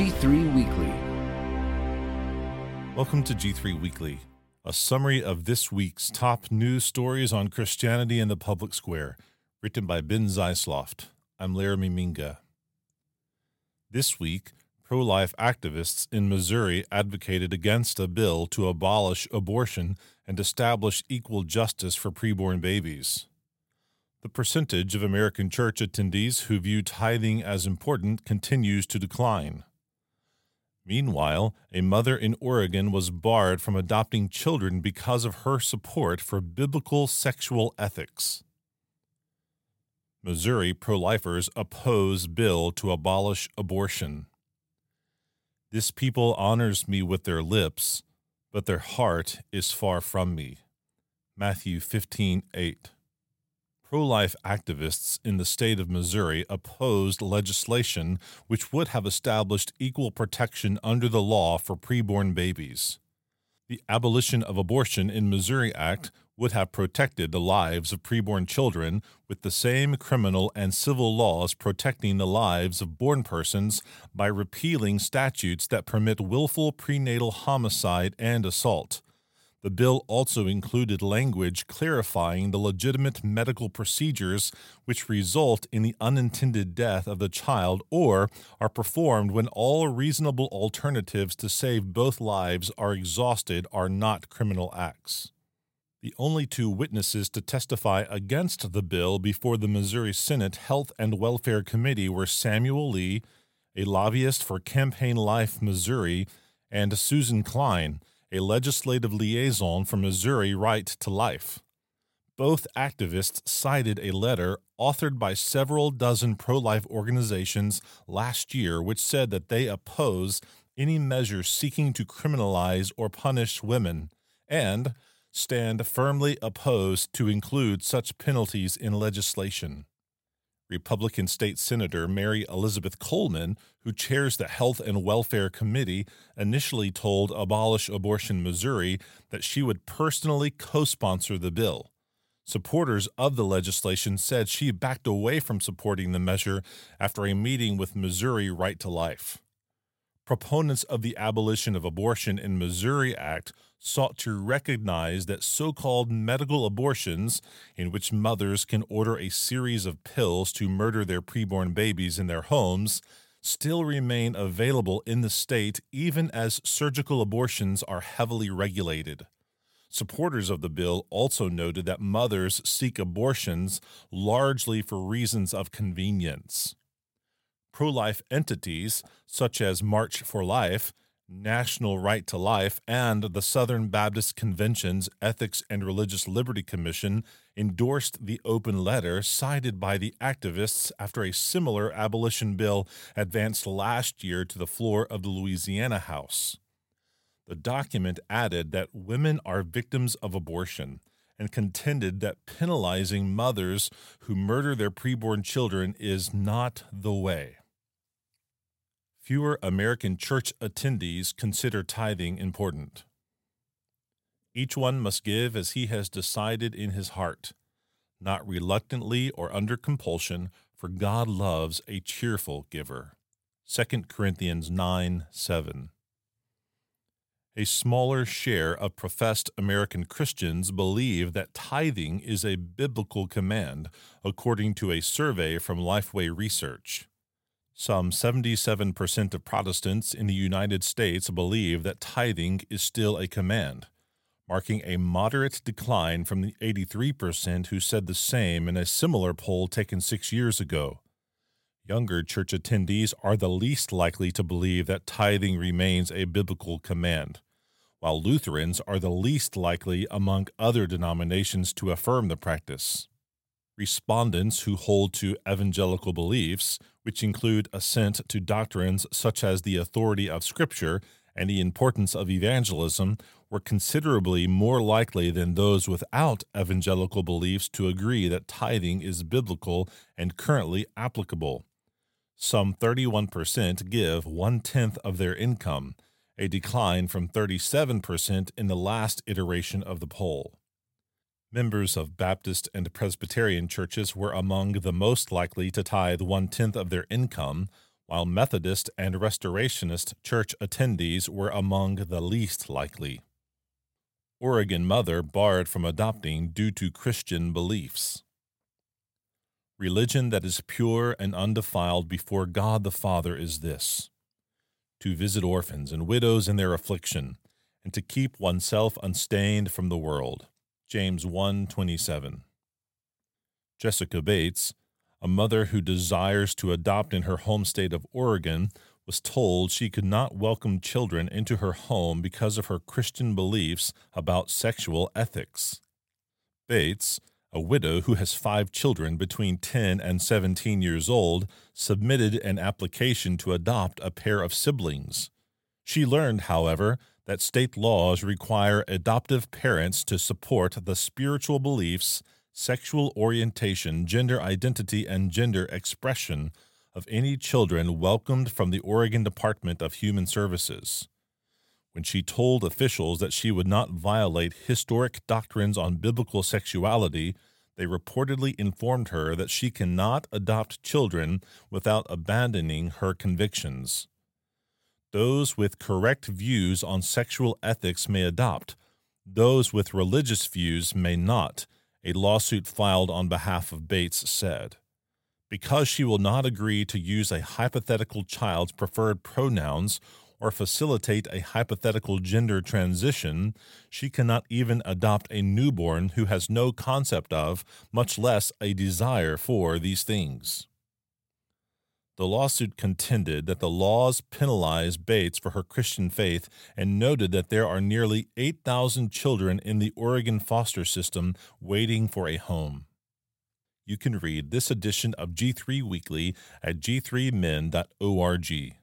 G3 Weekly. Welcome to G3 Weekly, a summary of this week's top news stories on Christianity in the public square, written by Ben Zeisloft. I'm Laramie Minga. This week, pro life activists in Missouri advocated against a bill to abolish abortion and establish equal justice for preborn babies. The percentage of American church attendees who view tithing as important continues to decline. Meanwhile, a mother in Oregon was barred from adopting children because of her support for biblical sexual ethics. Missouri pro lifers oppose bill to abolish abortion. This people honors me with their lips, but their heart is far from me. Matthew 15 8 pro life activists in the state of Missouri opposed legislation which would have established equal protection under the law for preborn babies. The Abolition of Abortion in Missouri Act would have protected the lives of preborn children with the same criminal and civil laws protecting the lives of born persons by repealing statutes that permit willful prenatal homicide and assault the bill also included language clarifying the legitimate medical procedures which result in the unintended death of the child or are performed when all reasonable alternatives to save both lives are exhausted are not criminal acts. The only two witnesses to testify against the bill before the Missouri Senate Health and Welfare Committee were Samuel Lee, a lobbyist for Campaign Life Missouri, and Susan Klein a legislative liaison for Missouri Right to Life. Both activists cited a letter authored by several dozen pro life organizations last year, which said that they oppose any measure seeking to criminalize or punish women and stand firmly opposed to include such penalties in legislation. Republican State Senator Mary Elizabeth Coleman, who chairs the Health and Welfare Committee, initially told Abolish Abortion Missouri that she would personally co sponsor the bill. Supporters of the legislation said she backed away from supporting the measure after a meeting with Missouri Right to Life. Proponents of the Abolition of Abortion in Missouri Act sought to recognize that so called medical abortions, in which mothers can order a series of pills to murder their preborn babies in their homes, still remain available in the state even as surgical abortions are heavily regulated. Supporters of the bill also noted that mothers seek abortions largely for reasons of convenience. Pro life entities, such as March for Life, National Right to Life, and the Southern Baptist Convention's Ethics and Religious Liberty Commission endorsed the open letter cited by the activists after a similar abolition bill advanced last year to the floor of the Louisiana House. The document added that women are victims of abortion and contended that penalizing mothers who murder their preborn children is not the way. Fewer American church attendees consider tithing important. Each one must give as he has decided in his heart, not reluctantly or under compulsion, for God loves a cheerful giver. 2 Corinthians 9 7. A smaller share of professed American Christians believe that tithing is a biblical command, according to a survey from Lifeway Research. Some 77% of Protestants in the United States believe that tithing is still a command, marking a moderate decline from the 83% who said the same in a similar poll taken six years ago. Younger church attendees are the least likely to believe that tithing remains a biblical command, while Lutherans are the least likely among other denominations to affirm the practice. Respondents who hold to evangelical beliefs, which include assent to doctrines such as the authority of Scripture and the importance of evangelism, were considerably more likely than those without evangelical beliefs to agree that tithing is biblical and currently applicable. Some 31% give one tenth of their income, a decline from 37% in the last iteration of the poll. Members of Baptist and Presbyterian churches were among the most likely to tithe one tenth of their income, while Methodist and Restorationist church attendees were among the least likely. Oregon mother barred from adopting due to Christian beliefs. Religion that is pure and undefiled before God the Father is this to visit orphans and widows in their affliction, and to keep oneself unstained from the world. James 1:27. Jessica Bates, a mother who desires to adopt in her home state of Oregon, was told she could not welcome children into her home because of her Christian beliefs about sexual ethics. Bates, a widow who has five children between 10 and 17 years old, submitted an application to adopt a pair of siblings. She learned, however, that state laws require adoptive parents to support the spiritual beliefs, sexual orientation, gender identity, and gender expression of any children welcomed from the Oregon Department of Human Services. When she told officials that she would not violate historic doctrines on biblical sexuality, they reportedly informed her that she cannot adopt children without abandoning her convictions. Those with correct views on sexual ethics may adopt, those with religious views may not, a lawsuit filed on behalf of Bates said. Because she will not agree to use a hypothetical child's preferred pronouns or facilitate a hypothetical gender transition, she cannot even adopt a newborn who has no concept of, much less a desire for, these things. The lawsuit contended that the laws penalize Bates for her Christian faith and noted that there are nearly 8,000 children in the Oregon foster system waiting for a home. You can read this edition of G3 Weekly at g3min.org.